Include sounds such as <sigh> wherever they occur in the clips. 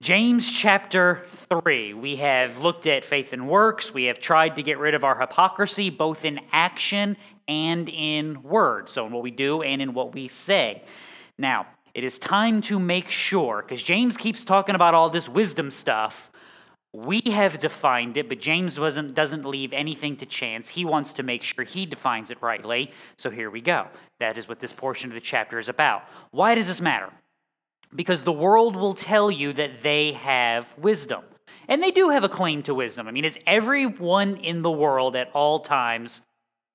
James chapter 3. We have looked at faith and works. We have tried to get rid of our hypocrisy, both in action and in word. So, in what we do and in what we say. Now, it is time to make sure, because James keeps talking about all this wisdom stuff. We have defined it, but James doesn't, doesn't leave anything to chance. He wants to make sure he defines it rightly. So here we go. That is what this portion of the chapter is about. Why does this matter? Because the world will tell you that they have wisdom. And they do have a claim to wisdom. I mean, is everyone in the world at all times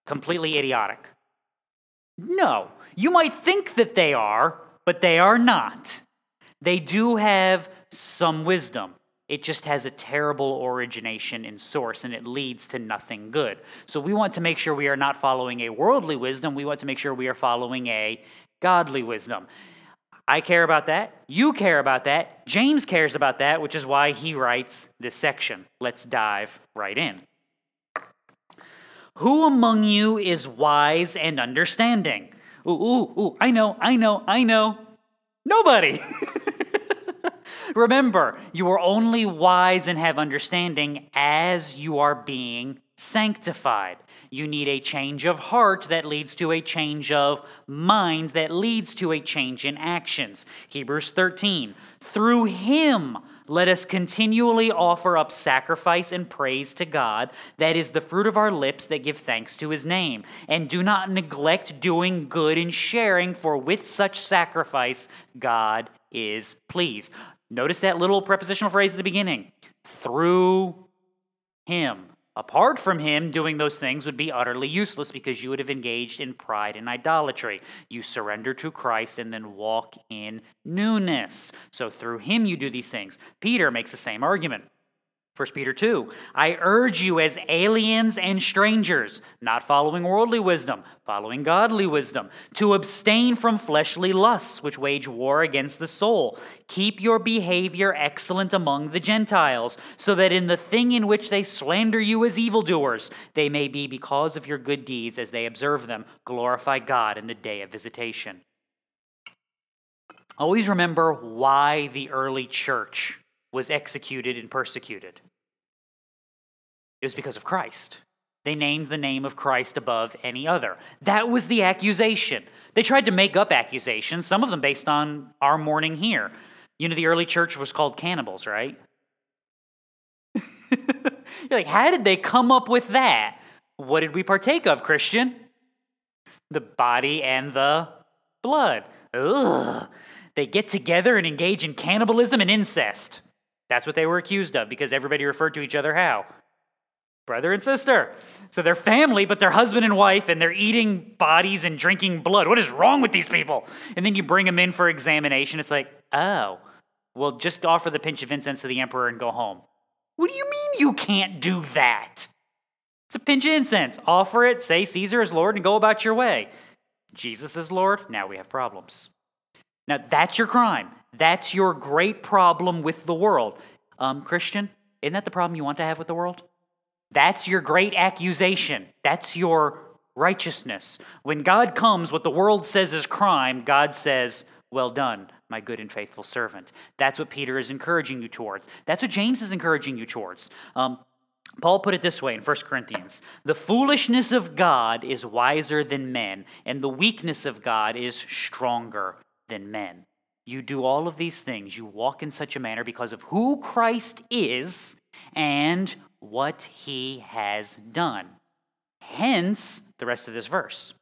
completely idiotic? No. You might think that they are, but they are not. They do have some wisdom. It just has a terrible origination in source and it leads to nothing good. So we want to make sure we are not following a worldly wisdom. We want to make sure we are following a godly wisdom. I care about that. You care about that. James cares about that, which is why he writes this section. Let's dive right in. Who among you is wise and understanding? Ooh, ooh, ooh, I know, I know, I know. Nobody. <laughs> Remember, you are only wise and have understanding as you are being sanctified. You need a change of heart that leads to a change of mind that leads to a change in actions. Hebrews 13. Through him, let us continually offer up sacrifice and praise to God. That is the fruit of our lips that give thanks to his name. And do not neglect doing good and sharing, for with such sacrifice, God is pleased. Notice that little prepositional phrase at the beginning through him. Apart from him, doing those things would be utterly useless because you would have engaged in pride and idolatry. You surrender to Christ and then walk in newness. So through him, you do these things. Peter makes the same argument. 1 Peter 2 I urge you as aliens and strangers, not following worldly wisdom, following godly wisdom, to abstain from fleshly lusts which wage war against the soul. Keep your behavior excellent among the Gentiles, so that in the thing in which they slander you as evildoers, they may be, because of your good deeds as they observe them, glorify God in the day of visitation. Always remember why the early church was executed and persecuted. It was because of Christ. They named the name of Christ above any other. That was the accusation. They tried to make up accusations, some of them based on our mourning here. You know, the early church was called cannibals, right? <laughs> You're like, how did they come up with that? What did we partake of, Christian? The body and the blood. Ugh. They get together and engage in cannibalism and incest. That's what they were accused of because everybody referred to each other how? Brother and sister. So they're family, but they're husband and wife, and they're eating bodies and drinking blood. What is wrong with these people? And then you bring them in for examination. It's like, oh, well, just offer the pinch of incense to the emperor and go home. What do you mean you can't do that? It's a pinch of incense. Offer it, say Caesar is Lord, and go about your way. Jesus is Lord. Now we have problems. Now that's your crime. That's your great problem with the world. Um, Christian, isn't that the problem you want to have with the world? That's your great accusation. That's your righteousness. When God comes, what the world says is crime, God says, Well done, my good and faithful servant. That's what Peter is encouraging you towards. That's what James is encouraging you towards. Um, Paul put it this way in 1 Corinthians The foolishness of God is wiser than men, and the weakness of God is stronger than men. You do all of these things. You walk in such a manner because of who Christ is and what he has done. Hence, the rest of this verse.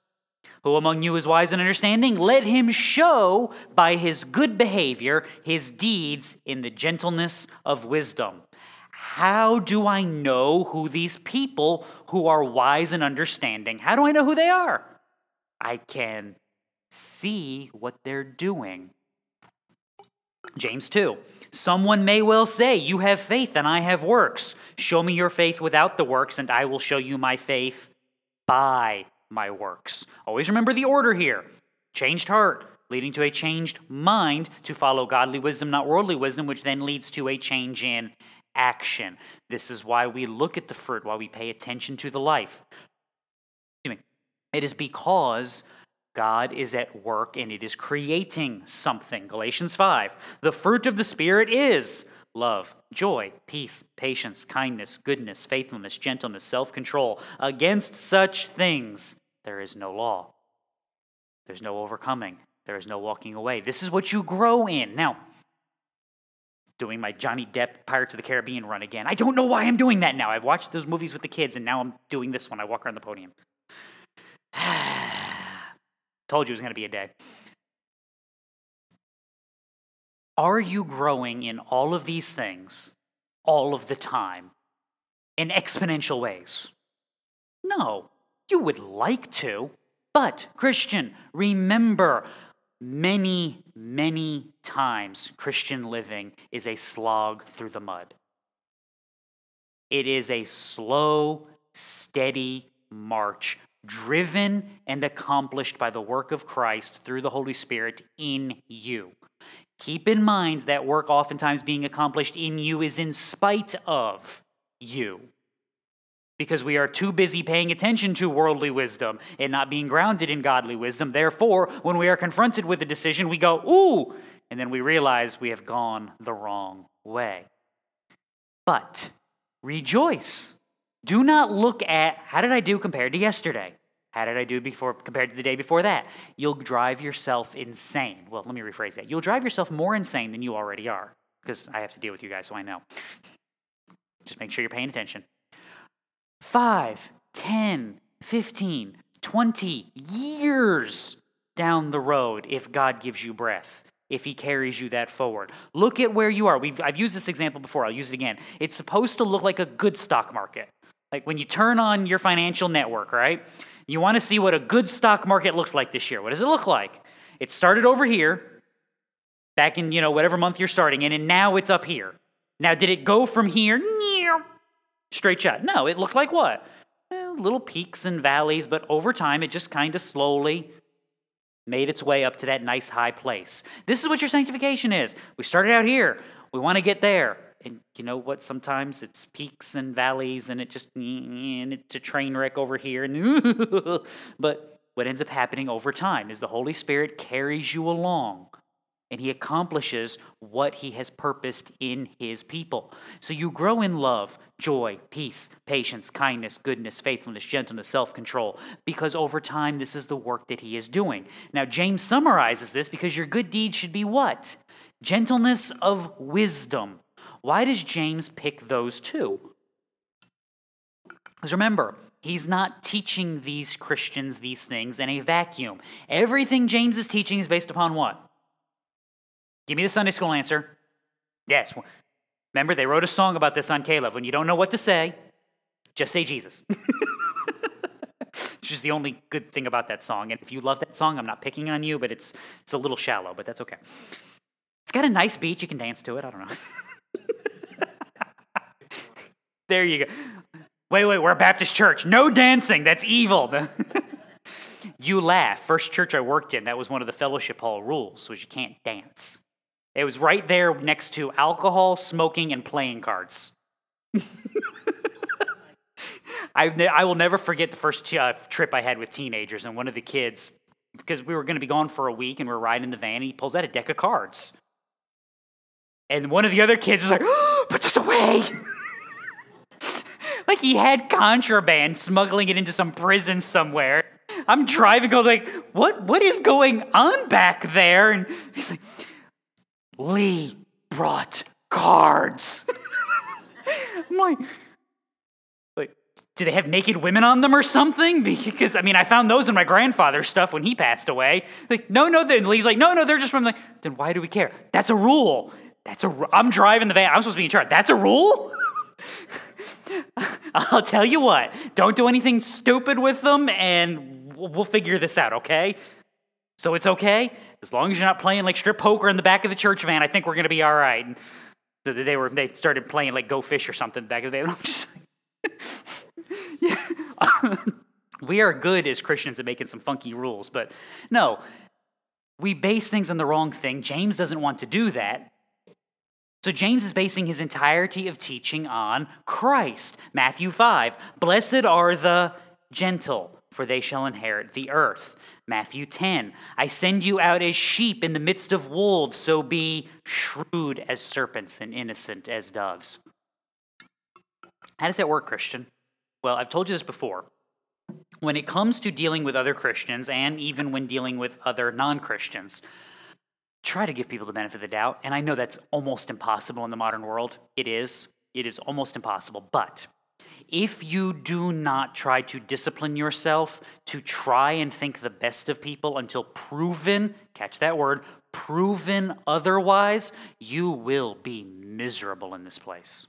Who among you is wise and understanding? Let him show by his good behavior his deeds in the gentleness of wisdom. How do I know who these people who are wise and understanding? How do I know who they are? I can see what they're doing. James 2. Someone may well say, You have faith and I have works. Show me your faith without the works, and I will show you my faith by my works. Always remember the order here changed heart, leading to a changed mind to follow godly wisdom, not worldly wisdom, which then leads to a change in action. This is why we look at the fruit, why we pay attention to the life. It is because God is at work and it is creating something. Galatians 5. The fruit of the Spirit is love, joy, peace, patience, kindness, goodness, faithfulness, gentleness, self control. Against such things there is no law. There's no overcoming. There is no walking away. This is what you grow in. Now, doing my Johnny Depp Pirates of the Caribbean run again. I don't know why I'm doing that now. I've watched those movies with the kids, and now I'm doing this when I walk around the podium. <sighs> Told you it was going to be a day. Are you growing in all of these things all of the time in exponential ways? No. You would like to, but, Christian, remember many, many times Christian living is a slog through the mud. It is a slow, steady march, driven and accomplished by the work of Christ through the Holy Spirit in you. Keep in mind that work oftentimes being accomplished in you is in spite of you because we are too busy paying attention to worldly wisdom and not being grounded in godly wisdom. Therefore, when we are confronted with a decision, we go, ooh, and then we realize we have gone the wrong way. But rejoice. Do not look at how did I do compared to yesterday? How did I do before compared to the day before that? You'll drive yourself insane. Well, let me rephrase that. You'll drive yourself more insane than you already are because I have to deal with you guys, so I know. Just make sure you're paying attention. 5, 10, 15, 20 years down the road if God gives you breath, if He carries you that forward. Look at where you are. We've, I've used this example before, I'll use it again. It's supposed to look like a good stock market. Like when you turn on your financial network, right? You want to see what a good stock market looked like this year. What does it look like? It started over here, back in, you know, whatever month you're starting in, and now it's up here. Now, did it go from here straight shot. No, it looked like what? Eh, little peaks and valleys, but over time it just kind of slowly made its way up to that nice high place. This is what your sanctification is. We started out here, we want to get there. And you know what? Sometimes it's peaks and valleys, and it just and it's a train wreck over here. And <laughs> but what ends up happening over time is the Holy Spirit carries you along and he accomplishes what he has purposed in his people. So you grow in love, joy, peace, patience, kindness, goodness, faithfulness, gentleness, self control, because over time this is the work that he is doing. Now, James summarizes this because your good deeds should be what? Gentleness of wisdom. Why does James pick those two? Because remember, he's not teaching these Christians these things in a vacuum. Everything James is teaching is based upon what? Give me the Sunday school answer. Yes. Remember, they wrote a song about this on Caleb. When you don't know what to say, just say Jesus. <laughs> it's just the only good thing about that song. And if you love that song, I'm not picking on you, but it's, it's a little shallow, but that's okay. It's got a nice beat. You can dance to it. I don't know. <laughs> there you go. Wait, wait, we're a Baptist church. No dancing. That's evil. <laughs> you laugh. First church I worked in, that was one of the fellowship hall rules, was you can't dance. It was right there next to alcohol, smoking, and playing cards. <laughs> I, I will never forget the first uh, trip I had with teenagers, and one of the kids, because we were going to be gone for a week and we are riding in the van, and he pulls out a deck of cards. And one of the other kids was like, oh, <gasps> put this away. <laughs> like he had contraband smuggling it into some prison somewhere. I'm driving, going like, what, what is going on back there? And he's like, Lee brought cards. <laughs> I'm like, like, do they have naked women on them or something? <laughs> Because I mean, I found those in my grandfather's stuff when he passed away. Like, no, no. Then Lee's like, no, no, they're just from like. Then why do we care? That's a rule. That's a. I'm driving the van. I'm supposed to be in charge. That's a rule. <laughs> <laughs> I'll tell you what. Don't do anything stupid with them, and we'll figure this out. Okay? So it's okay as long as you're not playing like strip poker in the back of the church van, I think we're going to be all right. And so they were they started playing like Go Fish or something back in the day. <laughs> I'm just like, <laughs> yeah. we are good as Christians at making some funky rules, but no, we base things on the wrong thing. James doesn't want to do that. So James is basing his entirety of teaching on Christ. Matthew 5 Blessed are the gentle, for they shall inherit the earth. Matthew 10 I send you out as sheep in the midst of wolves, so be shrewd as serpents and innocent as doves. How does that work, Christian? Well, I've told you this before. When it comes to dealing with other Christians, and even when dealing with other non Christians, try to give people the benefit of the doubt. And I know that's almost impossible in the modern world. It is. It is almost impossible. But if you do not try to discipline yourself to try and think the best of people until proven, catch that word, proven otherwise, you will be miserable in this place.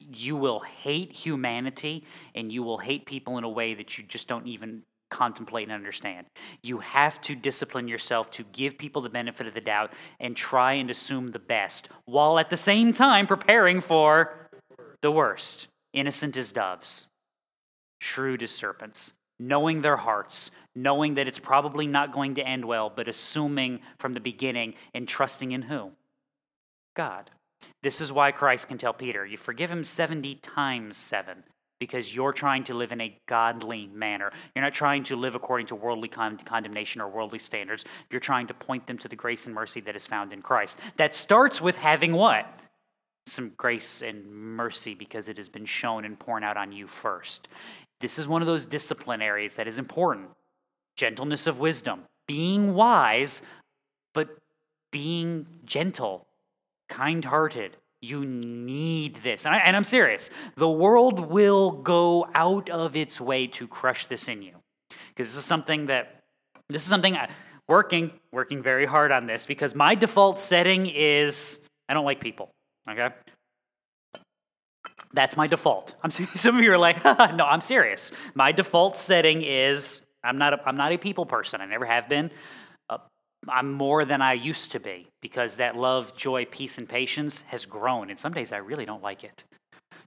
You will hate humanity and you will hate people in a way that you just don't even contemplate and understand. You have to discipline yourself to give people the benefit of the doubt and try and assume the best while at the same time preparing for the worst. Innocent as doves, shrewd as serpents, knowing their hearts, knowing that it's probably not going to end well, but assuming from the beginning and trusting in who? God. This is why Christ can tell Peter, You forgive him 70 times seven because you're trying to live in a godly manner. You're not trying to live according to worldly con- condemnation or worldly standards. You're trying to point them to the grace and mercy that is found in Christ. That starts with having what? Some grace and mercy because it has been shown and poured out on you first. This is one of those discipline areas that is important gentleness of wisdom, being wise, but being gentle, kind hearted, you need this. And, I, am serious. The world will go out of its way to crush this in you. Because this is something that, this is something I, working, working very hard on this because my default setting is I don't like people. Okay? That's my default. I'm, <laughs> some of you are like, <laughs> no, I'm serious. My default setting is I'm not a, I'm not a people person. I never have been. I'm more than I used to be because that love, joy, peace, and patience has grown. And some days I really don't like it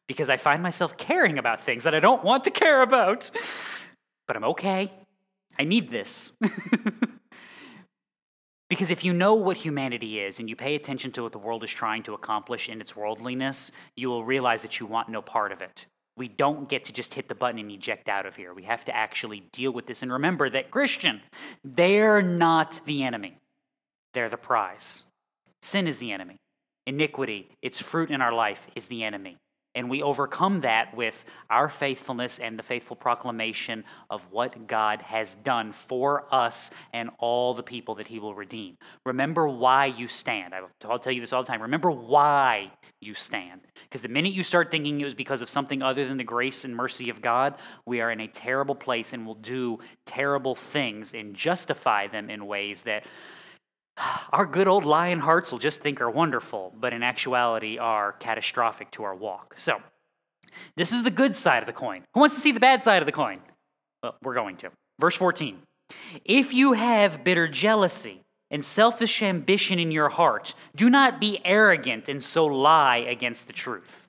because I find myself caring about things that I don't want to care about. But I'm okay. I need this. <laughs> because if you know what humanity is and you pay attention to what the world is trying to accomplish in its worldliness, you will realize that you want no part of it. We don't get to just hit the button and eject out of here. We have to actually deal with this and remember that Christian, they're not the enemy, they're the prize. Sin is the enemy. Iniquity, its fruit in our life, is the enemy. And we overcome that with our faithfulness and the faithful proclamation of what God has done for us and all the people that He will redeem. Remember why you stand. I'll tell you this all the time. Remember why you stand. Because the minute you start thinking it was because of something other than the grace and mercy of God, we are in a terrible place and will do terrible things and justify them in ways that our good old lion hearts will just think are wonderful, but in actuality are catastrophic to our walk. So, this is the good side of the coin. Who wants to see the bad side of the coin? Well, we're going to. Verse 14. If you have bitter jealousy and selfish ambition in your heart, do not be arrogant and so lie against the truth.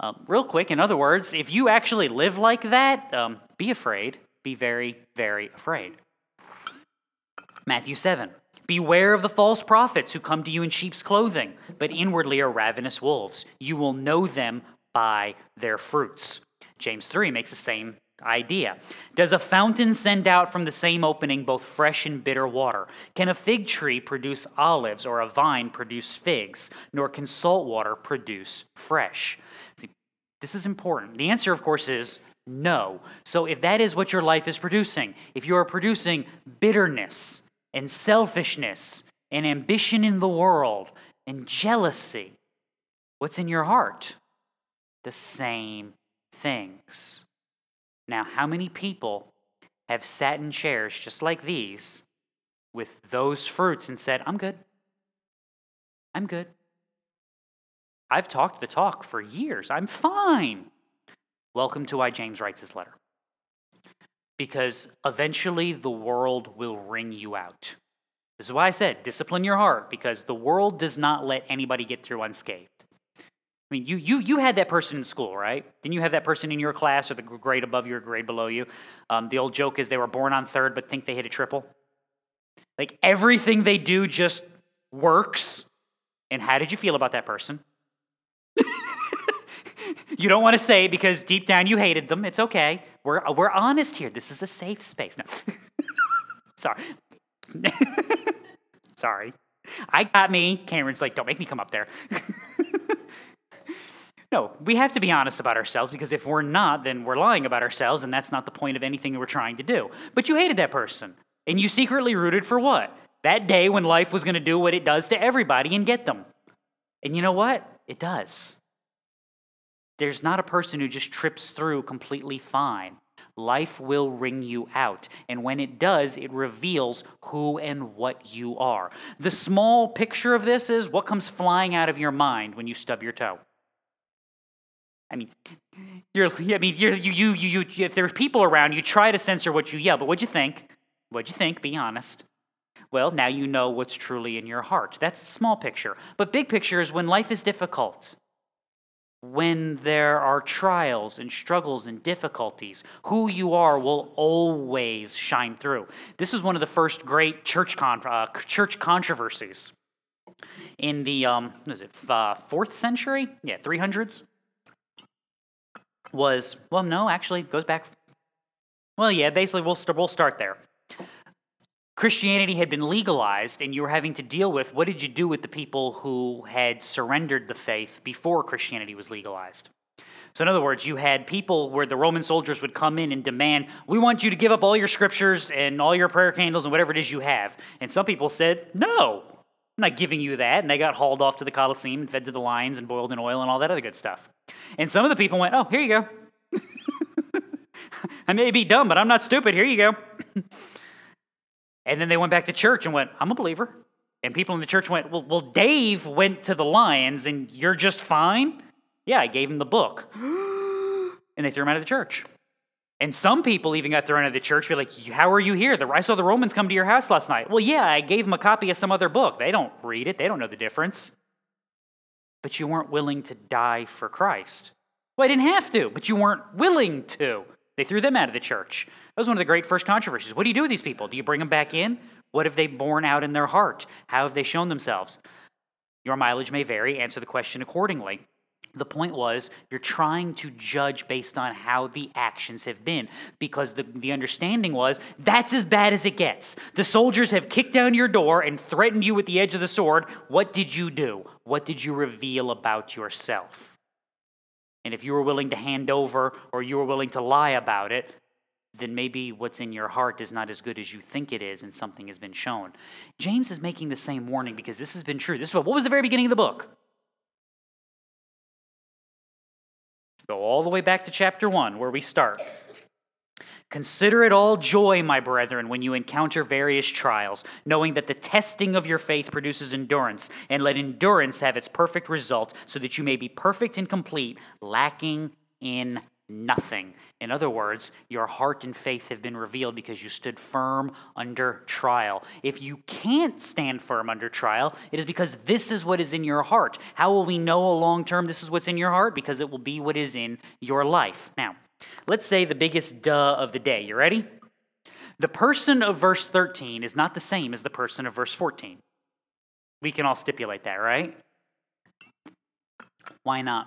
Um, real quick, in other words, if you actually live like that, um, be afraid. Be very, very afraid. Matthew 7. Beware of the false prophets who come to you in sheep's clothing, but inwardly are ravenous wolves. You will know them by their fruits. James 3 makes the same idea. Does a fountain send out from the same opening both fresh and bitter water? Can a fig tree produce olives or a vine produce figs? Nor can salt water produce fresh. See, this is important. The answer, of course, is no. So if that is what your life is producing, if you are producing bitterness, and selfishness and ambition in the world and jealousy. What's in your heart? The same things. Now, how many people have sat in chairs just like these with those fruits and said, I'm good? I'm good. I've talked the talk for years. I'm fine. Welcome to why James writes his letter because eventually the world will wring you out. This is why I said discipline your heart, because the world does not let anybody get through unscathed. I mean, you, you, you had that person in school, right? Didn't you have that person in your class or the grade above you or grade below you? Um, the old joke is they were born on third but think they hit a triple. Like everything they do just works. And how did you feel about that person? <laughs> you don't want to say because deep down you hated them. It's okay. We're, we're honest here. This is a safe space. No. <laughs> Sorry. <laughs> Sorry. I got me. Cameron's like, don't make me come up there. <laughs> no, we have to be honest about ourselves because if we're not, then we're lying about ourselves, and that's not the point of anything we're trying to do. But you hated that person, and you secretly rooted for what? That day when life was going to do what it does to everybody and get them. And you know what? It does. There's not a person who just trips through completely fine. Life will wring you out. And when it does, it reveals who and what you are. The small picture of this is what comes flying out of your mind when you stub your toe. I mean, you're, I mean, you're, you, you, you, you, if there's people around, you try to censor what you yell, but what'd you think? What'd you think? Be honest. Well, now you know what's truly in your heart. That's the small picture. But big picture is when life is difficult, when there are trials and struggles and difficulties, who you are will always shine through. This is one of the first great church, con- uh, church controversies in the, um, what is it, uh, fourth century? Yeah, 300s. Was, well, no, actually, goes back. Well, yeah, basically, we'll, st- we'll start there. Christianity had been legalized, and you were having to deal with what did you do with the people who had surrendered the faith before Christianity was legalized? So, in other words, you had people where the Roman soldiers would come in and demand, We want you to give up all your scriptures and all your prayer candles and whatever it is you have. And some people said, No, I'm not giving you that. And they got hauled off to the Colosseum and fed to the lions and boiled in oil and all that other good stuff. And some of the people went, Oh, here you go. <laughs> I may be dumb, but I'm not stupid. Here you go. <laughs> And then they went back to church and went, I'm a believer. And people in the church went, Well, well Dave went to the lions and you're just fine? Yeah, I gave him the book. <gasps> and they threw him out of the church. And some people even got thrown out of the church, be like, How are you here? I saw the Romans come to your house last night. Well, yeah, I gave them a copy of some other book. They don't read it, they don't know the difference. But you weren't willing to die for Christ. Well, I didn't have to, but you weren't willing to. They threw them out of the church. That was one of the great first controversies. What do you do with these people? Do you bring them back in? What have they borne out in their heart? How have they shown themselves? Your mileage may vary. Answer the question accordingly. The point was, you're trying to judge based on how the actions have been, because the, the understanding was that's as bad as it gets. The soldiers have kicked down your door and threatened you with the edge of the sword. What did you do? What did you reveal about yourself? And if you were willing to hand over or you were willing to lie about it, then maybe what's in your heart is not as good as you think it is and something has been shown. James is making the same warning because this has been true. This is what, what was the very beginning of the book? Go all the way back to chapter 1 where we start. Consider it all joy, my brethren, when you encounter various trials, knowing that the testing of your faith produces endurance, and let endurance have its perfect result, so that you may be perfect and complete, lacking in nothing. In other words, your heart and faith have been revealed because you stood firm under trial. If you can't stand firm under trial, it is because this is what is in your heart. How will we know a long term this is what's in your heart? Because it will be what is in your life. Now, let's say the biggest duh of the day. You ready? The person of verse 13 is not the same as the person of verse 14. We can all stipulate that, right? Why not?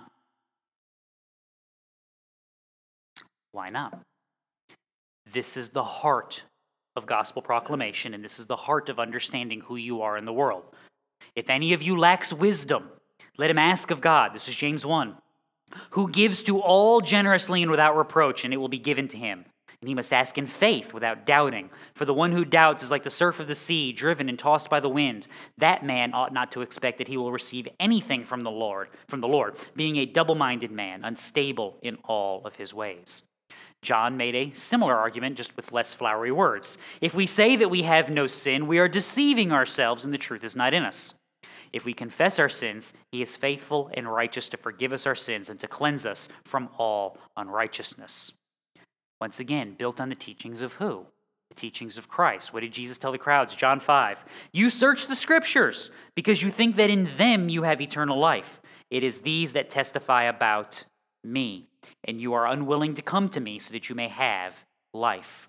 Why not? This is the heart of gospel proclamation, and this is the heart of understanding who you are in the world. If any of you lacks wisdom, let him ask of God. This is James 1. Who gives to all generously and without reproach, and it will be given to him. And he must ask in faith without doubting. For the one who doubts is like the surf of the sea, driven and tossed by the wind. That man ought not to expect that he will receive anything from the Lord, from the Lord, being a double-minded man, unstable in all of his ways. John made a similar argument, just with less flowery words. If we say that we have no sin, we are deceiving ourselves, and the truth is not in us. If we confess our sins, he is faithful and righteous to forgive us our sins and to cleanse us from all unrighteousness. Once again, built on the teachings of who? The teachings of Christ. What did Jesus tell the crowds? John 5. You search the scriptures because you think that in them you have eternal life. It is these that testify about me, and you are unwilling to come to me so that you may have life.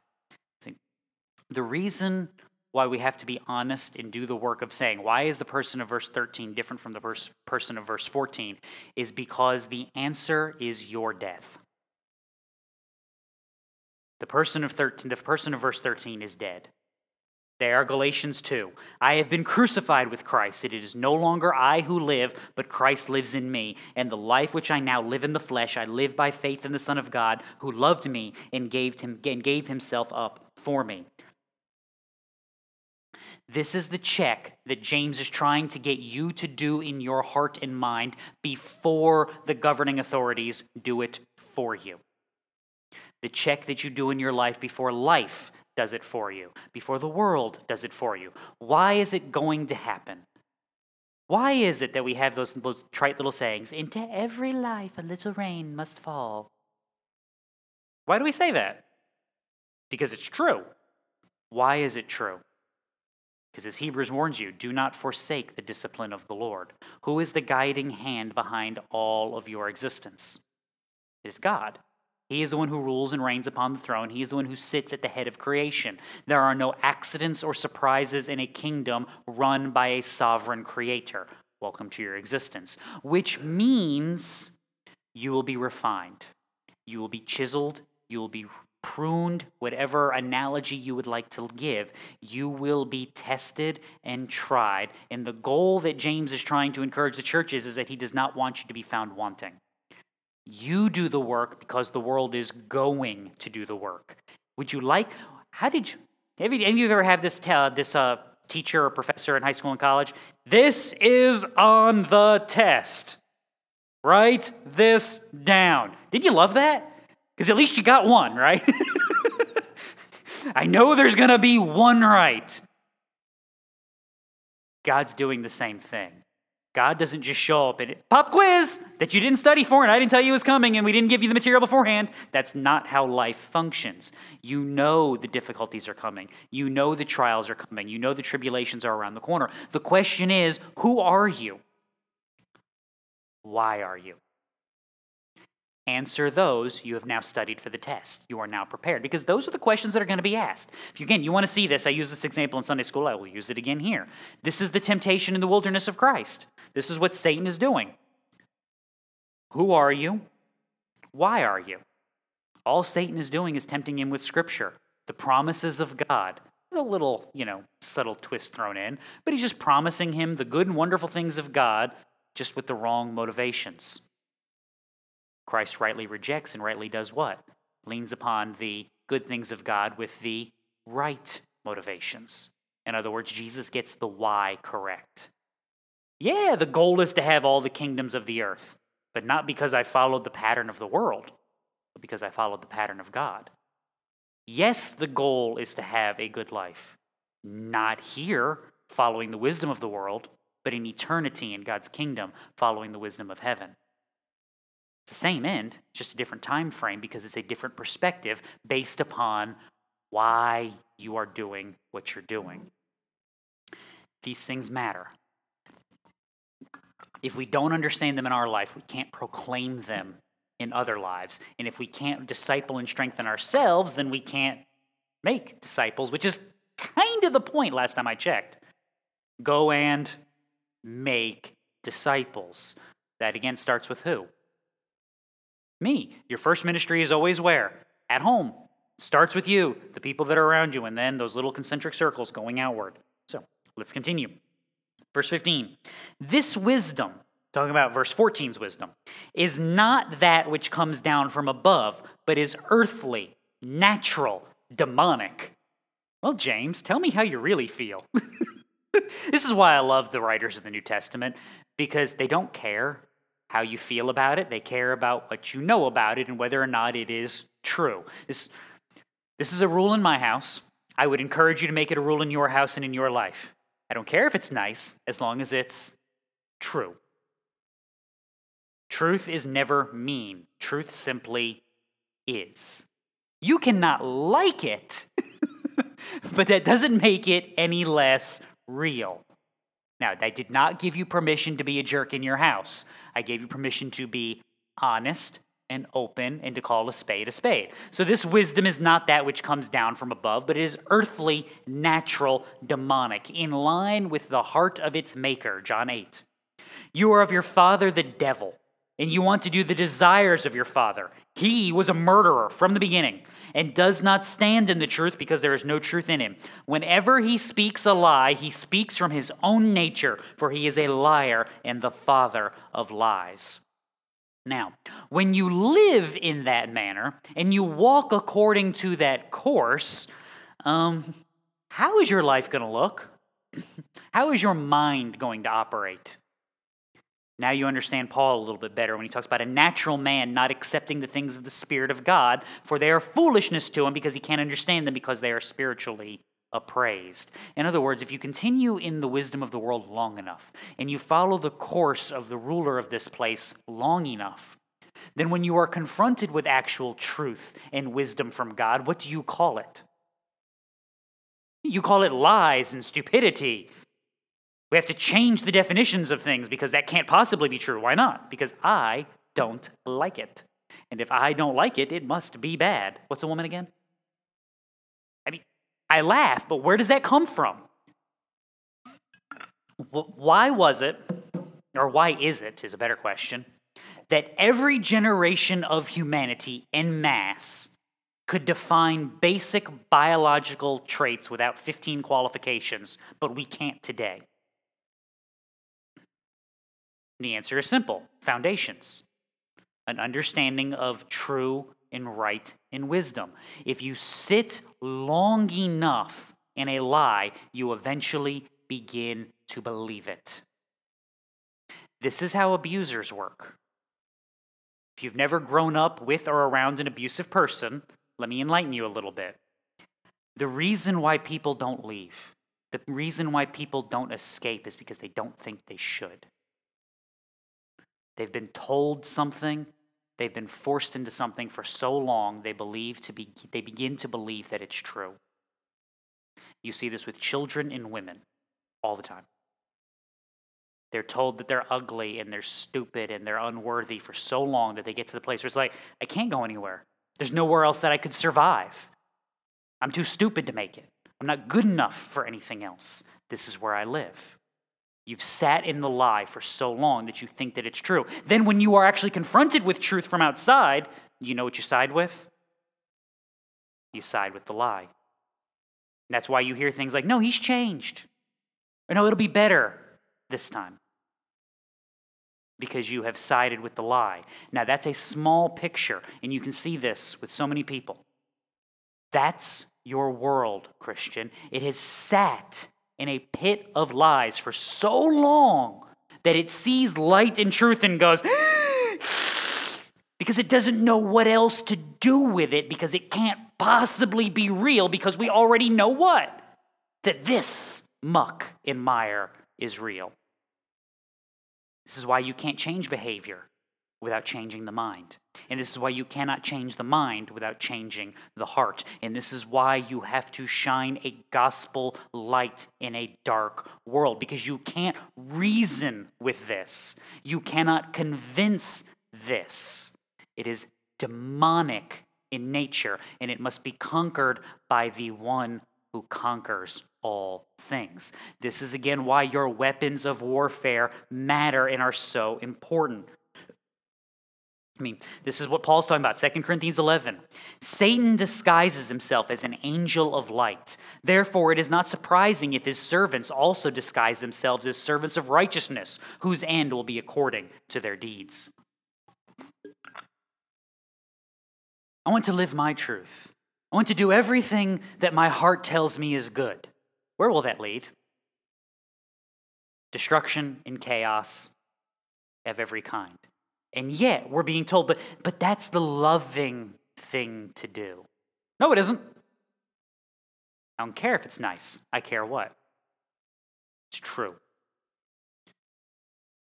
The reason why we have to be honest and do the work of saying, why is the person of verse 13 different from the person of verse 14, is because the answer is your death. The person of 13, the person of verse 13 is dead. There, are Galatians 2. I have been crucified with Christ. It is no longer I who live, but Christ lives in me. And the life which I now live in the flesh, I live by faith in the Son of God, who loved me and gave, him, and gave himself up for me. This is the check that James is trying to get you to do in your heart and mind before the governing authorities do it for you. The check that you do in your life before life does it for you, before the world does it for you. Why is it going to happen? Why is it that we have those, those trite little sayings, into every life a little rain must fall? Why do we say that? Because it's true. Why is it true? Because as Hebrews warns you, do not forsake the discipline of the Lord. Who is the guiding hand behind all of your existence? It is God. He is the one who rules and reigns upon the throne. He is the one who sits at the head of creation. There are no accidents or surprises in a kingdom run by a sovereign creator. Welcome to your existence. Which means you will be refined, you will be chiseled, you will be pruned, whatever analogy you would like to give, you will be tested and tried. And the goal that James is trying to encourage the churches is that he does not want you to be found wanting. You do the work because the world is going to do the work. Would you like? How did you? Have of you ever had this uh, this uh, teacher or professor in high school and college? This is on the test. Write this down. Did you love that? Because at least you got one, right? <laughs> I know there's going to be one right. God's doing the same thing. God doesn't just show up and pop quiz that you didn't study for and I didn't tell you was coming and we didn't give you the material beforehand. That's not how life functions. You know the difficulties are coming. You know the trials are coming. You know the tribulations are around the corner. The question is, who are you? Why are you? Answer those you have now studied for the test. You are now prepared because those are the questions that are going to be asked. If you, again, you want to see this, I use this example in Sunday school, I will use it again here. This is the temptation in the wilderness of Christ. This is what Satan is doing. Who are you? Why are you? All Satan is doing is tempting him with scripture, the promises of God. A little, you know, subtle twist thrown in, but he's just promising him the good and wonderful things of God just with the wrong motivations. Christ rightly rejects and rightly does what? Leans upon the good things of God with the right motivations. In other words, Jesus gets the why correct. Yeah, the goal is to have all the kingdoms of the earth, but not because I followed the pattern of the world, but because I followed the pattern of God. Yes, the goal is to have a good life, not here following the wisdom of the world, but in eternity in God's kingdom following the wisdom of heaven. It's the same end, just a different time frame because it's a different perspective based upon why you are doing what you're doing. These things matter. If we don't understand them in our life, we can't proclaim them in other lives. And if we can't disciple and strengthen ourselves, then we can't make disciples, which is kind of the point last time I checked. Go and make disciples. That again starts with who? Me. Your first ministry is always where? At home. Starts with you, the people that are around you, and then those little concentric circles going outward. So let's continue. Verse 15. This wisdom, talking about verse 14's wisdom, is not that which comes down from above, but is earthly, natural, demonic. Well, James, tell me how you really feel. <laughs> this is why I love the writers of the New Testament, because they don't care how you feel about it. They care about what you know about it and whether or not it is true. This, this is a rule in my house. I would encourage you to make it a rule in your house and in your life. I don't care if it's nice as long as it's true. Truth is never mean, truth simply is. You cannot like it, <laughs> but that doesn't make it any less real. Now, I did not give you permission to be a jerk in your house. I gave you permission to be honest and open and to call a spade a spade. So, this wisdom is not that which comes down from above, but it is earthly, natural, demonic, in line with the heart of its maker. John 8. You are of your father, the devil, and you want to do the desires of your father. He was a murderer from the beginning and does not stand in the truth because there is no truth in him. Whenever he speaks a lie, he speaks from his own nature, for he is a liar and the father of lies. Now, when you live in that manner and you walk according to that course, um, how is your life going to look? <laughs> How is your mind going to operate? Now you understand Paul a little bit better when he talks about a natural man not accepting the things of the Spirit of God, for they are foolishness to him because he can't understand them because they are spiritually appraised. In other words, if you continue in the wisdom of the world long enough and you follow the course of the ruler of this place long enough, then when you are confronted with actual truth and wisdom from God, what do you call it? You call it lies and stupidity we have to change the definitions of things because that can't possibly be true. Why not? Because I don't like it. And if I don't like it, it must be bad. What's a woman again? I mean, I laugh, but where does that come from? Why was it, or why is it, is a better question, that every generation of humanity en masse could define basic biological traits without 15 qualifications, but we can't today? The answer is simple foundations, an understanding of true and right and wisdom. If you sit long enough in a lie, you eventually begin to believe it. This is how abusers work. If you've never grown up with or around an abusive person, let me enlighten you a little bit. The reason why people don't leave, the reason why people don't escape is because they don't think they should. They've been told something, they've been forced into something for so long, they believe to be they begin to believe that it's true. You see this with children and women all the time. They're told that they're ugly and they're stupid and they're unworthy for so long that they get to the place where it's like, I can't go anywhere. There's nowhere else that I could survive. I'm too stupid to make it. I'm not good enough for anything else. This is where I live. You've sat in the lie for so long that you think that it's true. Then, when you are actually confronted with truth from outside, you know what you side with? You side with the lie. And that's why you hear things like, no, he's changed. Or no, it'll be better this time. Because you have sided with the lie. Now, that's a small picture, and you can see this with so many people. That's your world, Christian. It has sat in a pit of lies for so long that it sees light and truth and goes, <gasps> because it doesn't know what else to do with it because it can't possibly be real because we already know what? That this muck and mire is real. This is why you can't change behavior without changing the mind. And this is why you cannot change the mind without changing the heart. And this is why you have to shine a gospel light in a dark world because you can't reason with this. You cannot convince this. It is demonic in nature and it must be conquered by the one who conquers all things. This is again why your weapons of warfare matter and are so important. I mean, this is what Paul's talking about, 2 Corinthians 11. Satan disguises himself as an angel of light. Therefore, it is not surprising if his servants also disguise themselves as servants of righteousness, whose end will be according to their deeds. I want to live my truth. I want to do everything that my heart tells me is good. Where will that lead? Destruction and chaos of every kind. And yet we're being told, but, but that's the loving thing to do. No, it isn't. I don't care if it's nice. I care what? It's true.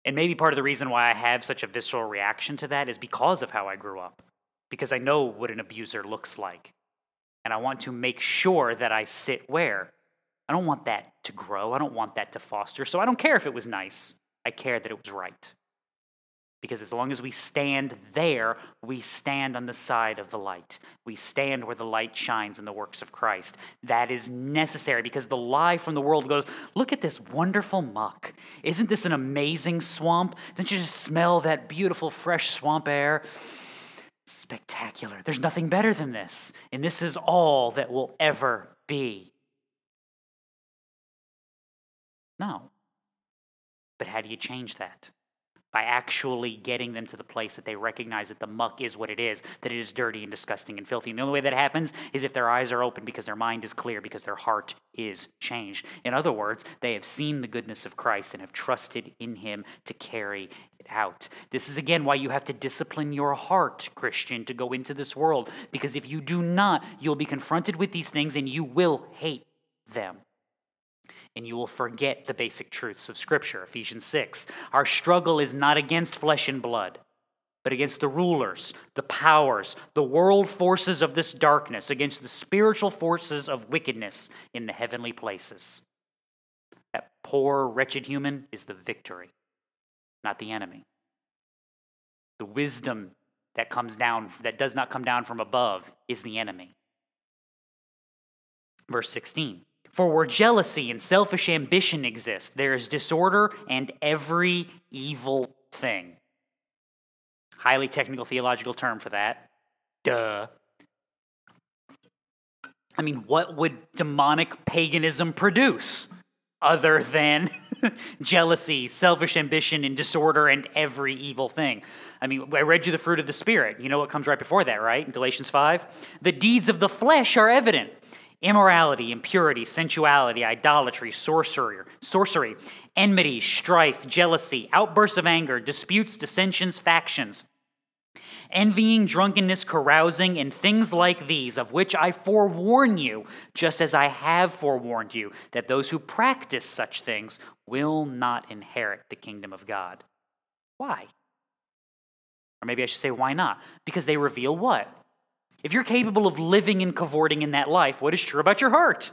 And maybe part of the reason why I have such a visceral reaction to that is because of how I grew up, because I know what an abuser looks like. And I want to make sure that I sit where? I don't want that to grow. I don't want that to foster. So I don't care if it was nice. I care that it was right Because as long as we stand there, we stand on the side of the light. We stand where the light shines in the works of Christ. That is necessary because the lie from the world goes, Look at this wonderful muck. Isn't this an amazing swamp? Don't you just smell that beautiful, fresh swamp air? Spectacular. There's nothing better than this. And this is all that will ever be. No. But how do you change that? By actually getting them to the place that they recognize that the muck is what it is, that it is dirty and disgusting and filthy. And the only way that happens is if their eyes are open because their mind is clear, because their heart is changed. In other words, they have seen the goodness of Christ and have trusted in Him to carry it out. This is again why you have to discipline your heart, Christian, to go into this world, because if you do not, you'll be confronted with these things and you will hate them and you will forget the basic truths of Scripture. Ephesians 6. Our struggle is not against flesh and blood, but against the rulers, the powers, the world forces of this darkness, against the spiritual forces of wickedness in the heavenly places. That poor, wretched human is the victory, not the enemy. The wisdom that comes down, that does not come down from above, is the enemy. Verse 16. For where jealousy and selfish ambition exist, there is disorder and every evil thing. Highly technical theological term for that. Duh. I mean, what would demonic paganism produce other than <laughs> jealousy, selfish ambition, and disorder and every evil thing? I mean, I read you the fruit of the Spirit. You know what comes right before that, right? In Galatians 5? The deeds of the flesh are evident immorality, impurity, sensuality, idolatry, sorcery, sorcery, enmity, strife, jealousy, outbursts of anger, disputes, dissensions, factions, envying, drunkenness, carousing, and things like these, of which I forewarn you, just as I have forewarned you, that those who practice such things will not inherit the kingdom of God. Why? Or maybe I should say, why not? Because they reveal what? If you're capable of living and cavorting in that life, what is true about your heart?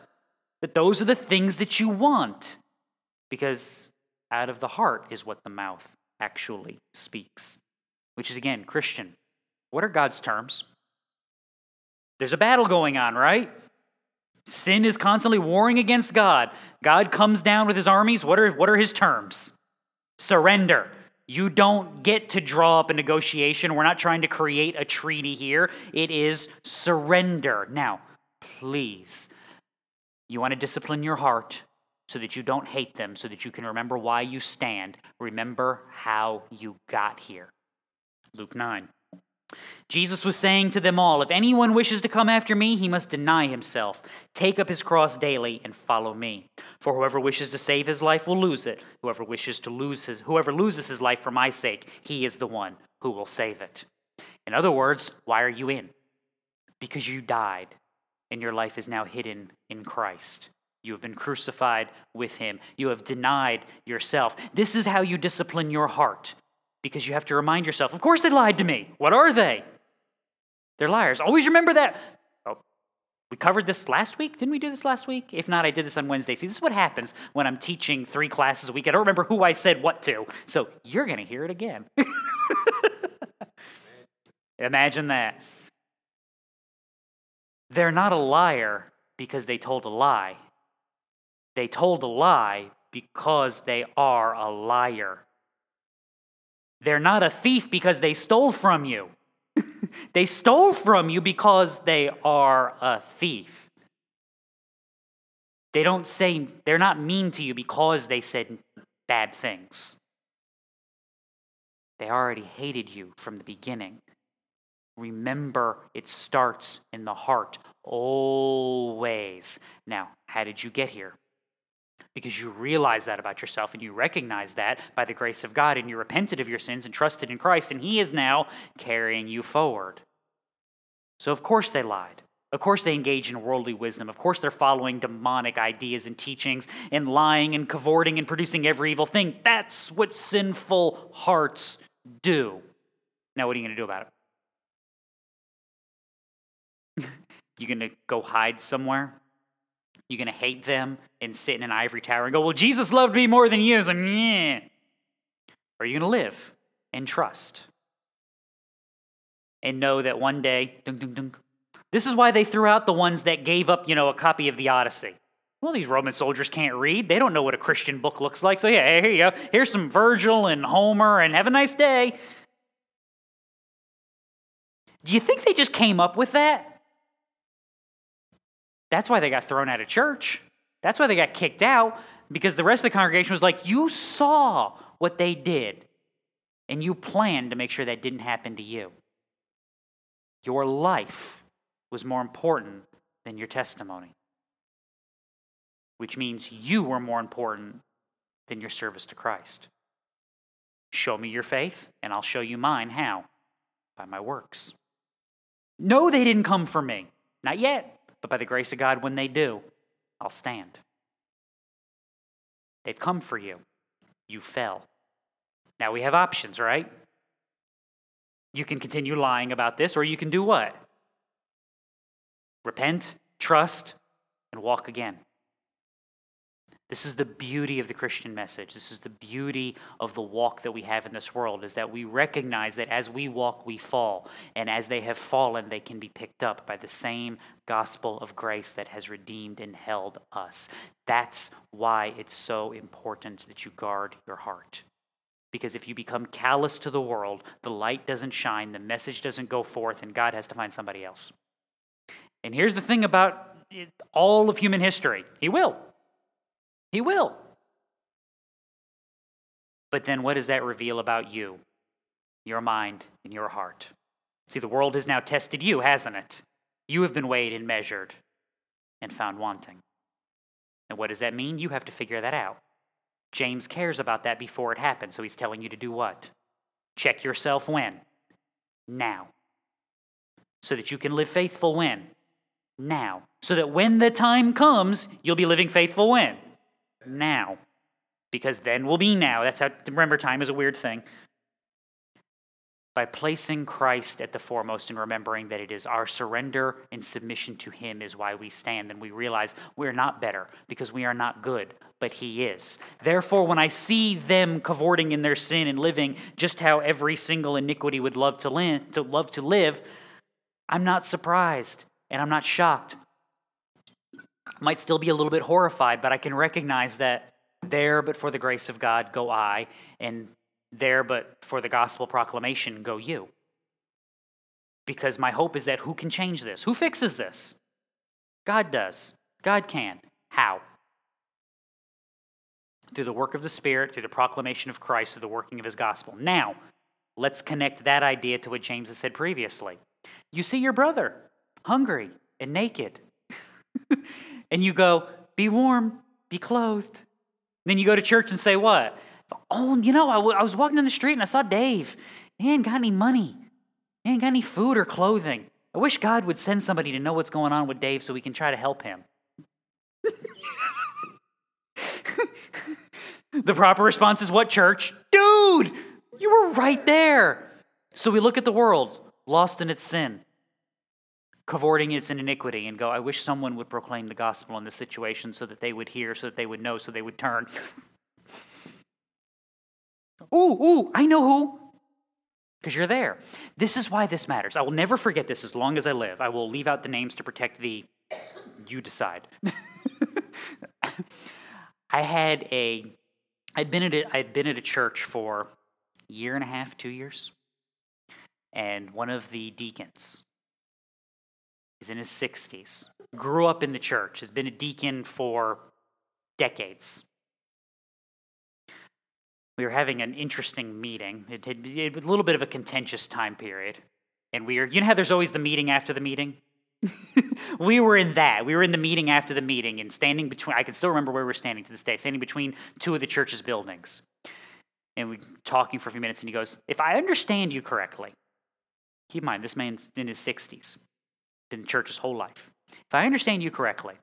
That those are the things that you want. Because out of the heart is what the mouth actually speaks. Which is, again, Christian. What are God's terms? There's a battle going on, right? Sin is constantly warring against God. God comes down with his armies. What are, what are his terms? Surrender. You don't get to draw up a negotiation. We're not trying to create a treaty here. It is surrender. Now, please, you want to discipline your heart so that you don't hate them, so that you can remember why you stand. Remember how you got here. Luke 9. Jesus was saying to them all, If anyone wishes to come after me, he must deny himself, take up his cross daily, and follow me. For whoever wishes to save his life will lose it. Whoever wishes to lose his, whoever loses his life for my sake, he is the one who will save it. In other words, why are you in? Because you died, and your life is now hidden in Christ. You have been crucified with him. You have denied yourself. This is how you discipline your heart because you have to remind yourself, of course they lied to me. What are they? They're liars. Always remember that. Oh, we covered this last week. Didn't we do this last week? If not, I did this on Wednesday. See, this is what happens when I'm teaching three classes a week. I don't remember who I said what to. So you're going to hear it again. <laughs> Imagine that. They're not a liar because they told a lie. They told a lie because they are a liar. They're not a thief because they stole from you. <laughs> they stole from you because they are a thief. They don't say, they're not mean to you because they said bad things. They already hated you from the beginning. Remember, it starts in the heart always. Now, how did you get here? Because you realize that about yourself and you recognize that by the grace of God and you repented of your sins and trusted in Christ, and He is now carrying you forward. So, of course, they lied. Of course, they engage in worldly wisdom. Of course, they're following demonic ideas and teachings and lying and cavorting and producing every evil thing. That's what sinful hearts do. Now, what are you going to do about it? <laughs> you going to go hide somewhere? You going to hate them and sit in an ivory tower and go, Well, Jesus loved me more than you. Like, yeah. Are you going to live and trust. And know that one day, this is why they threw out the ones that gave up, you know, a copy of the Odyssey. Well, these Roman soldiers can't read. They don't know what a Christian book looks like. So, yeah, here you go. Here's some Virgil and Homer, and have a nice day. Do you think they just came up with that? That's why they got thrown out of church. That's why they got kicked out, because the rest of the congregation was like, You saw what they did, and you planned to make sure that didn't happen to you. Your life was more important than your testimony, which means you were more important than your service to Christ. Show me your faith, and I'll show you mine. How? By my works. No, they didn't come for me. Not yet. But by the grace of God, when they do, I'll stand. They've come for you. You fell. Now we have options, right? You can continue lying about this, or you can do what? repent, trust, and walk again. This is the beauty of the Christian message. This is the beauty of the walk that we have in this world is that we recognize that as we walk we fall and as they have fallen they can be picked up by the same gospel of grace that has redeemed and held us. That's why it's so important that you guard your heart. Because if you become callous to the world, the light doesn't shine, the message doesn't go forth and God has to find somebody else. And here's the thing about all of human history He will. He will. But then what does that reveal about you, your mind, and your heart? See, the world has now tested you, hasn't it? You have been weighed and measured and found wanting. And what does that mean? You have to figure that out. James cares about that before it happens, so he's telling you to do what? Check yourself when? Now. So that you can live faithful when? now. So that when the time comes, you'll be living faithful when? Now. Because then will be now. That's how, remember, time is a weird thing. By placing Christ at the foremost and remembering that it is our surrender and submission to Him is why we stand, and we realize we're not better because we are not good, but He is. Therefore, when I see them cavorting in their sin and living just how every single iniquity would love to, to love to live, I'm not surprised and I'm not shocked. Might still be a little bit horrified, but I can recognize that there, but for the grace of God, go I, and there, but for the gospel proclamation, go you. Because my hope is that who can change this? Who fixes this? God does. God can. How? Through the work of the Spirit, through the proclamation of Christ, through the working of his gospel. Now, let's connect that idea to what James has said previously. You see your brother hungry and naked. <laughs> and you go, be warm, be clothed. Then you go to church and say, what? Oh, you know, I, w- I was walking in the street and I saw Dave. He ain't got any money. He ain't got any food or clothing. I wish God would send somebody to know what's going on with Dave so we can try to help him. <laughs> the proper response is what, church? Dude, you were right there. So we look at the world, lost in its sin cavorting its iniquity and go, I wish someone would proclaim the gospel in this situation so that they would hear, so that they would know, so they would turn. Ooh, ooh, I know who. Because you're there. This is why this matters. I will never forget this as long as I live. I will leave out the names to protect the. You decide. <laughs> I had a. I'd been at a, I'd been at a church for a year and a half, two years, and one of the deacons He's in his 60s. Grew up in the church, has been a deacon for decades. We were having an interesting meeting. It had a little bit of a contentious time period. And we were, you know how there's always the meeting after the meeting? <laughs> we were in that. We were in the meeting after the meeting and standing between, I can still remember where we were standing to this day, standing between two of the church's buildings. And we talking for a few minutes, and he goes, If I understand you correctly, keep in mind, this man's in his 60s in church his whole life. If I understand you correctly,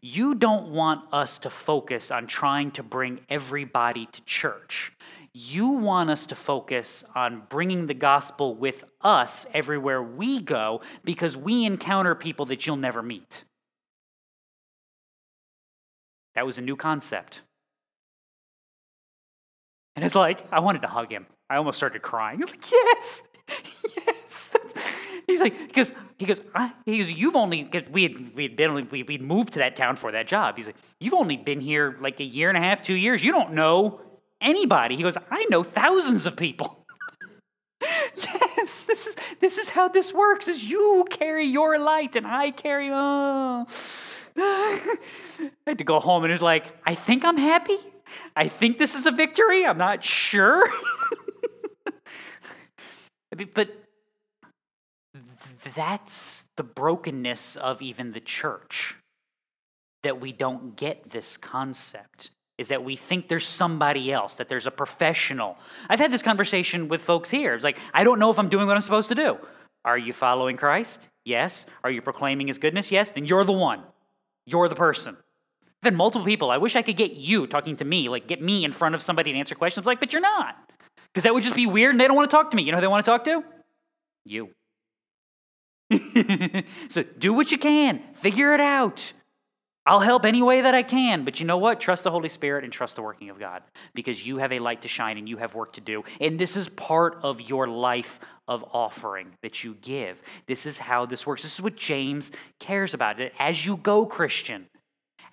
you don't want us to focus on trying to bring everybody to church. You want us to focus on bringing the gospel with us everywhere we go because we encounter people that you'll never meet. That was a new concept. And it's like, I wanted to hug him. I almost started crying. I was like, yes, <laughs> yes. He's like, because he goes, I, he goes, you've only because we had we had been we we'd moved to that town for that job. He's like, you've only been here like a year and a half, two years. You don't know anybody. He goes, I know thousands of people. <laughs> yes, this is this is how this works. Is you carry your light and I carry oh. <laughs> I had to go home and it's like, I think I'm happy. I think this is a victory. I'm not sure. <laughs> but that's the brokenness of even the church that we don't get this concept is that we think there's somebody else, that there's a professional. I've had this conversation with folks here. It's like, I don't know if I'm doing what I'm supposed to do. Are you following Christ? Yes. Are you proclaiming his goodness? Yes. Then you're the one. You're the person. I've had multiple people. I wish I could get you talking to me, like get me in front of somebody and answer questions. Like, but you're not. Because that would just be weird and they don't want to talk to me. You know who they want to talk to? You. <laughs> so do what you can, figure it out. I'll help any way that I can, but you know what? Trust the Holy Spirit and trust the working of God because you have a light to shine and you have work to do. And this is part of your life of offering that you give. This is how this works. This is what James cares about. As you go, Christian,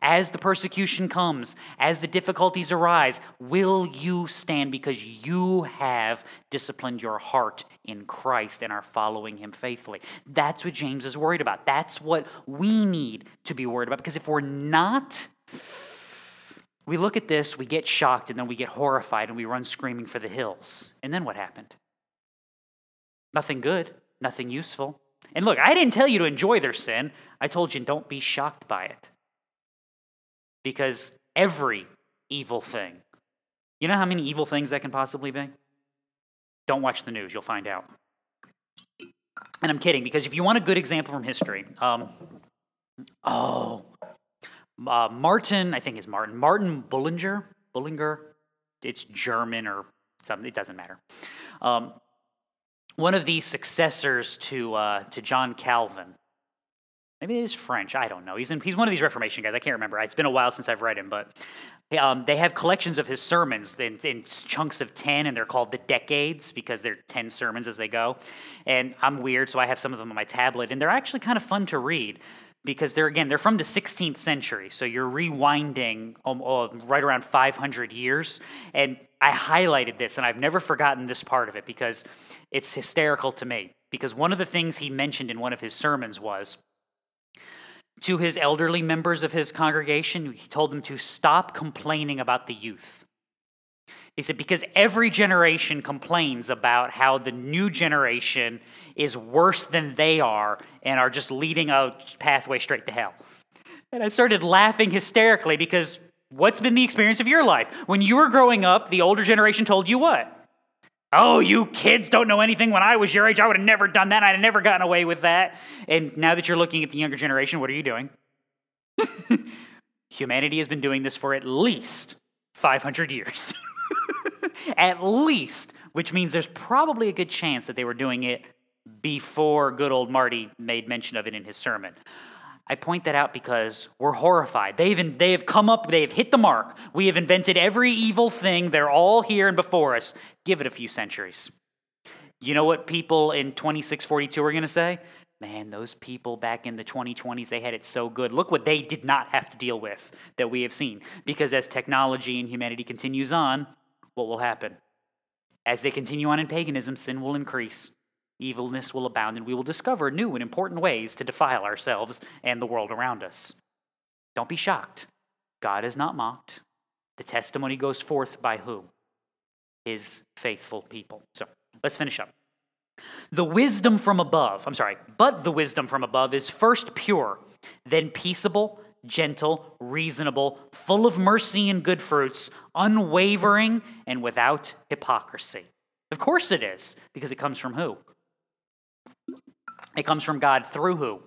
as the persecution comes, as the difficulties arise, will you stand because you have disciplined your heart in Christ and are following Him faithfully? That's what James is worried about. That's what we need to be worried about because if we're not, we look at this, we get shocked, and then we get horrified and we run screaming for the hills. And then what happened? Nothing good, nothing useful. And look, I didn't tell you to enjoy their sin. I told you don't be shocked by it because every evil thing, you know how many evil things that can possibly be? Don't watch the news, you'll find out. And I'm kidding, because if you want a good example from history, um, oh, uh, Martin, I think is Martin, Martin Bullinger, Bullinger, it's German or something, it doesn't matter. Um, one of the successors to, uh, to John Calvin, Maybe it is French. I don't know. He's, in, he's one of these Reformation guys. I can't remember. It's been a while since I've read him, but um, they have collections of his sermons in, in, chunks of 10, and they're called the decades because they're 10 sermons as they go. And I'm weird, so I have some of them on my tablet, and they're actually kind of fun to read because they're, again, they're from the 16th century. So you're rewinding um, uh, right around 500 years. And I highlighted this, and I've never forgotten this part of it because it's hysterical to me. Because one of the things he mentioned in one of his sermons was, to his elderly members of his congregation, he told them to stop complaining about the youth. He said, because every generation complains about how the new generation is worse than they are and are just leading a pathway straight to hell. And I started laughing hysterically because what's been the experience of your life? When you were growing up, the older generation told you what? Oh, you kids don't know anything. When I was your age, I would have never done that. I'd have never gotten away with that. And now that you're looking at the younger generation, what are you doing? <laughs> Humanity has been doing this for at least 500 years. <laughs> at least, which means there's probably a good chance that they were doing it before good old Marty made mention of it in his sermon. I point that out because we're horrified. They've, they have come up, they have hit the mark. We have invented every evil thing. They're all here and before us. Give it a few centuries. You know what people in 2642 are going to say? Man, those people back in the 2020s, they had it so good. Look what they did not have to deal with that we have seen. Because as technology and humanity continues on, what will happen? As they continue on in paganism, sin will increase evilness will abound, and we will discover new and important ways to defile ourselves and the world around us. Don't be shocked. God is not mocked. The testimony goes forth by whom? His faithful people. So let's finish up. The wisdom from above, I'm sorry, but the wisdom from above is first pure, then peaceable, gentle, reasonable, full of mercy and good fruits, unwavering, and without hypocrisy. Of course it is, because it comes from who? It comes from God through who?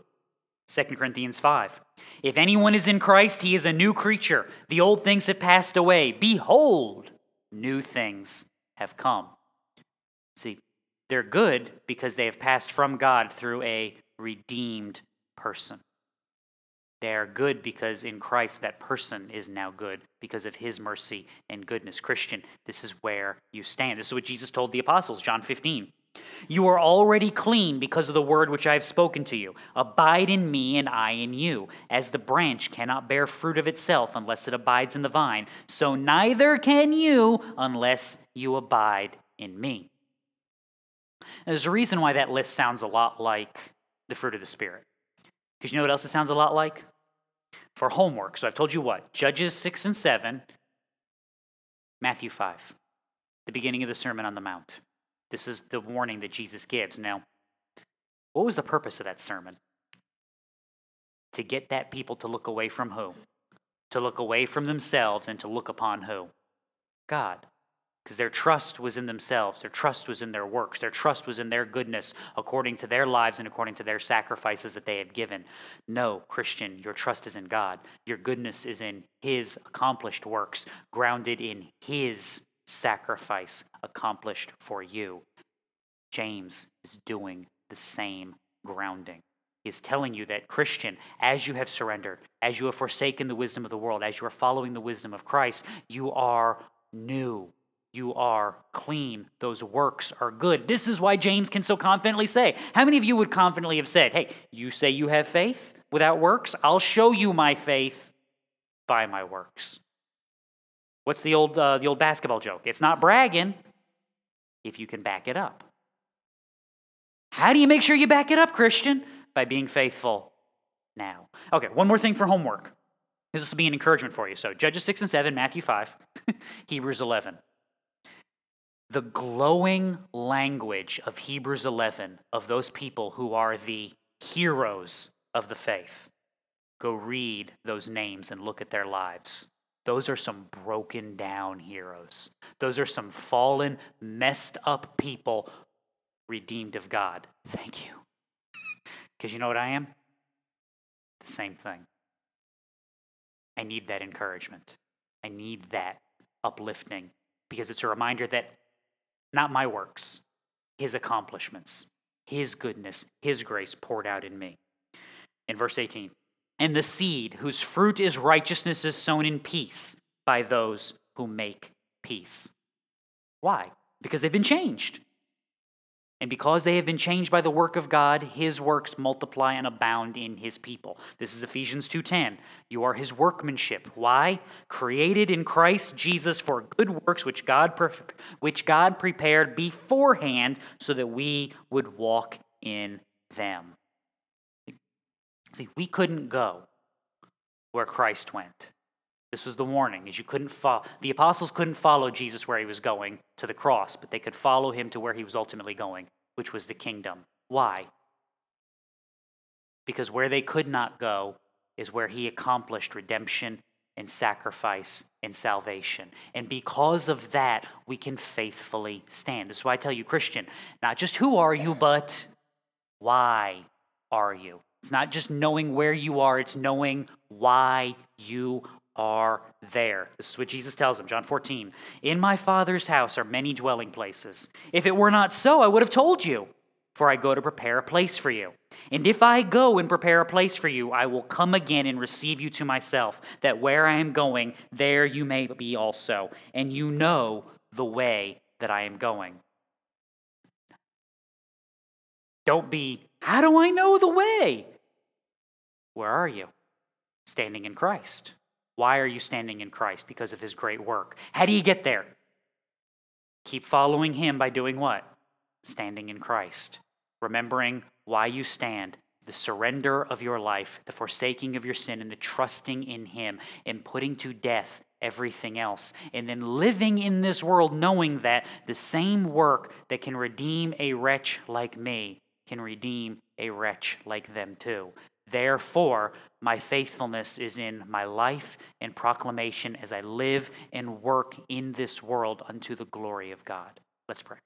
2 Corinthians 5. If anyone is in Christ, he is a new creature. The old things have passed away. Behold, new things have come. See, they're good because they have passed from God through a redeemed person. They are good because in Christ that person is now good because of his mercy and goodness. Christian, this is where you stand. This is what Jesus told the apostles, John 15. You are already clean because of the word which I have spoken to you. Abide in me, and I in you. As the branch cannot bear fruit of itself unless it abides in the vine, so neither can you unless you abide in me. There's a reason why that list sounds a lot like the fruit of the Spirit. Because you know what else it sounds a lot like? For homework. So I've told you what? Judges 6 and 7, Matthew 5, the beginning of the Sermon on the Mount. This is the warning that Jesus gives. Now, what was the purpose of that sermon? To get that people to look away from who? To look away from themselves and to look upon who? God. Because their trust was in themselves, their trust was in their works, their trust was in their goodness according to their lives and according to their sacrifices that they had given. No, Christian, your trust is in God. Your goodness is in His accomplished works, grounded in His sacrifice accomplished for you. James is doing the same grounding. He is telling you that, Christian, as you have surrendered, as you have forsaken the wisdom of the world, as you are following the wisdom of Christ, you are new. You are clean. Those works are good. This is why James can so confidently say. How many of you would confidently have said, Hey, you say you have faith without works? I'll show you my faith by my works. What's the old, uh, the old basketball joke? It's not bragging if you can back it up. How do you make sure you back it up, Christian? By being faithful now. Okay, one more thing for homework. This will be an encouragement for you. So, Judges 6 and 7, Matthew 5, <laughs> Hebrews 11. The glowing language of Hebrews 11 of those people who are the heroes of the faith. Go read those names and look at their lives. Those are some broken down heroes. Those are some fallen, messed up people redeemed of God. Thank you. Because you know what I am? The same thing. I need that encouragement. I need that uplifting because it's a reminder that not my works, his accomplishments, his goodness, his grace poured out in me. In verse 18, and the seed whose fruit is righteousness is sown in peace by those who make peace. Why? Because they've been changed. And because they have been changed by the work of God, his works multiply and abound in his people. This is Ephesians 2:10. You are his workmanship. Why? Created in Christ Jesus for good works which God which God prepared beforehand so that we would walk in them. See, we couldn't go where Christ went. This was the warning, is you couldn't follow. The apostles couldn't follow Jesus where he was going to the cross, but they could follow him to where he was ultimately going, which was the kingdom. Why? Because where they could not go is where he accomplished redemption and sacrifice and salvation. And because of that, we can faithfully stand. That's why I tell you, Christian, not just who are you, but why are you? It's not just knowing where you are, it's knowing why you are there. This is what Jesus tells him, John 14. In my Father's house are many dwelling places. If it were not so, I would have told you, for I go to prepare a place for you. And if I go and prepare a place for you, I will come again and receive you to myself, that where I am going, there you may be also, and you know the way that I am going. Don't be, how do I know the way? Where are you? Standing in Christ. Why are you standing in Christ? Because of his great work. How do you get there? Keep following him by doing what? Standing in Christ. Remembering why you stand, the surrender of your life, the forsaking of your sin, and the trusting in him, and putting to death everything else. And then living in this world knowing that the same work that can redeem a wretch like me can redeem a wretch like them too. Therefore, my faithfulness is in my life and proclamation as I live and work in this world unto the glory of God. Let's pray.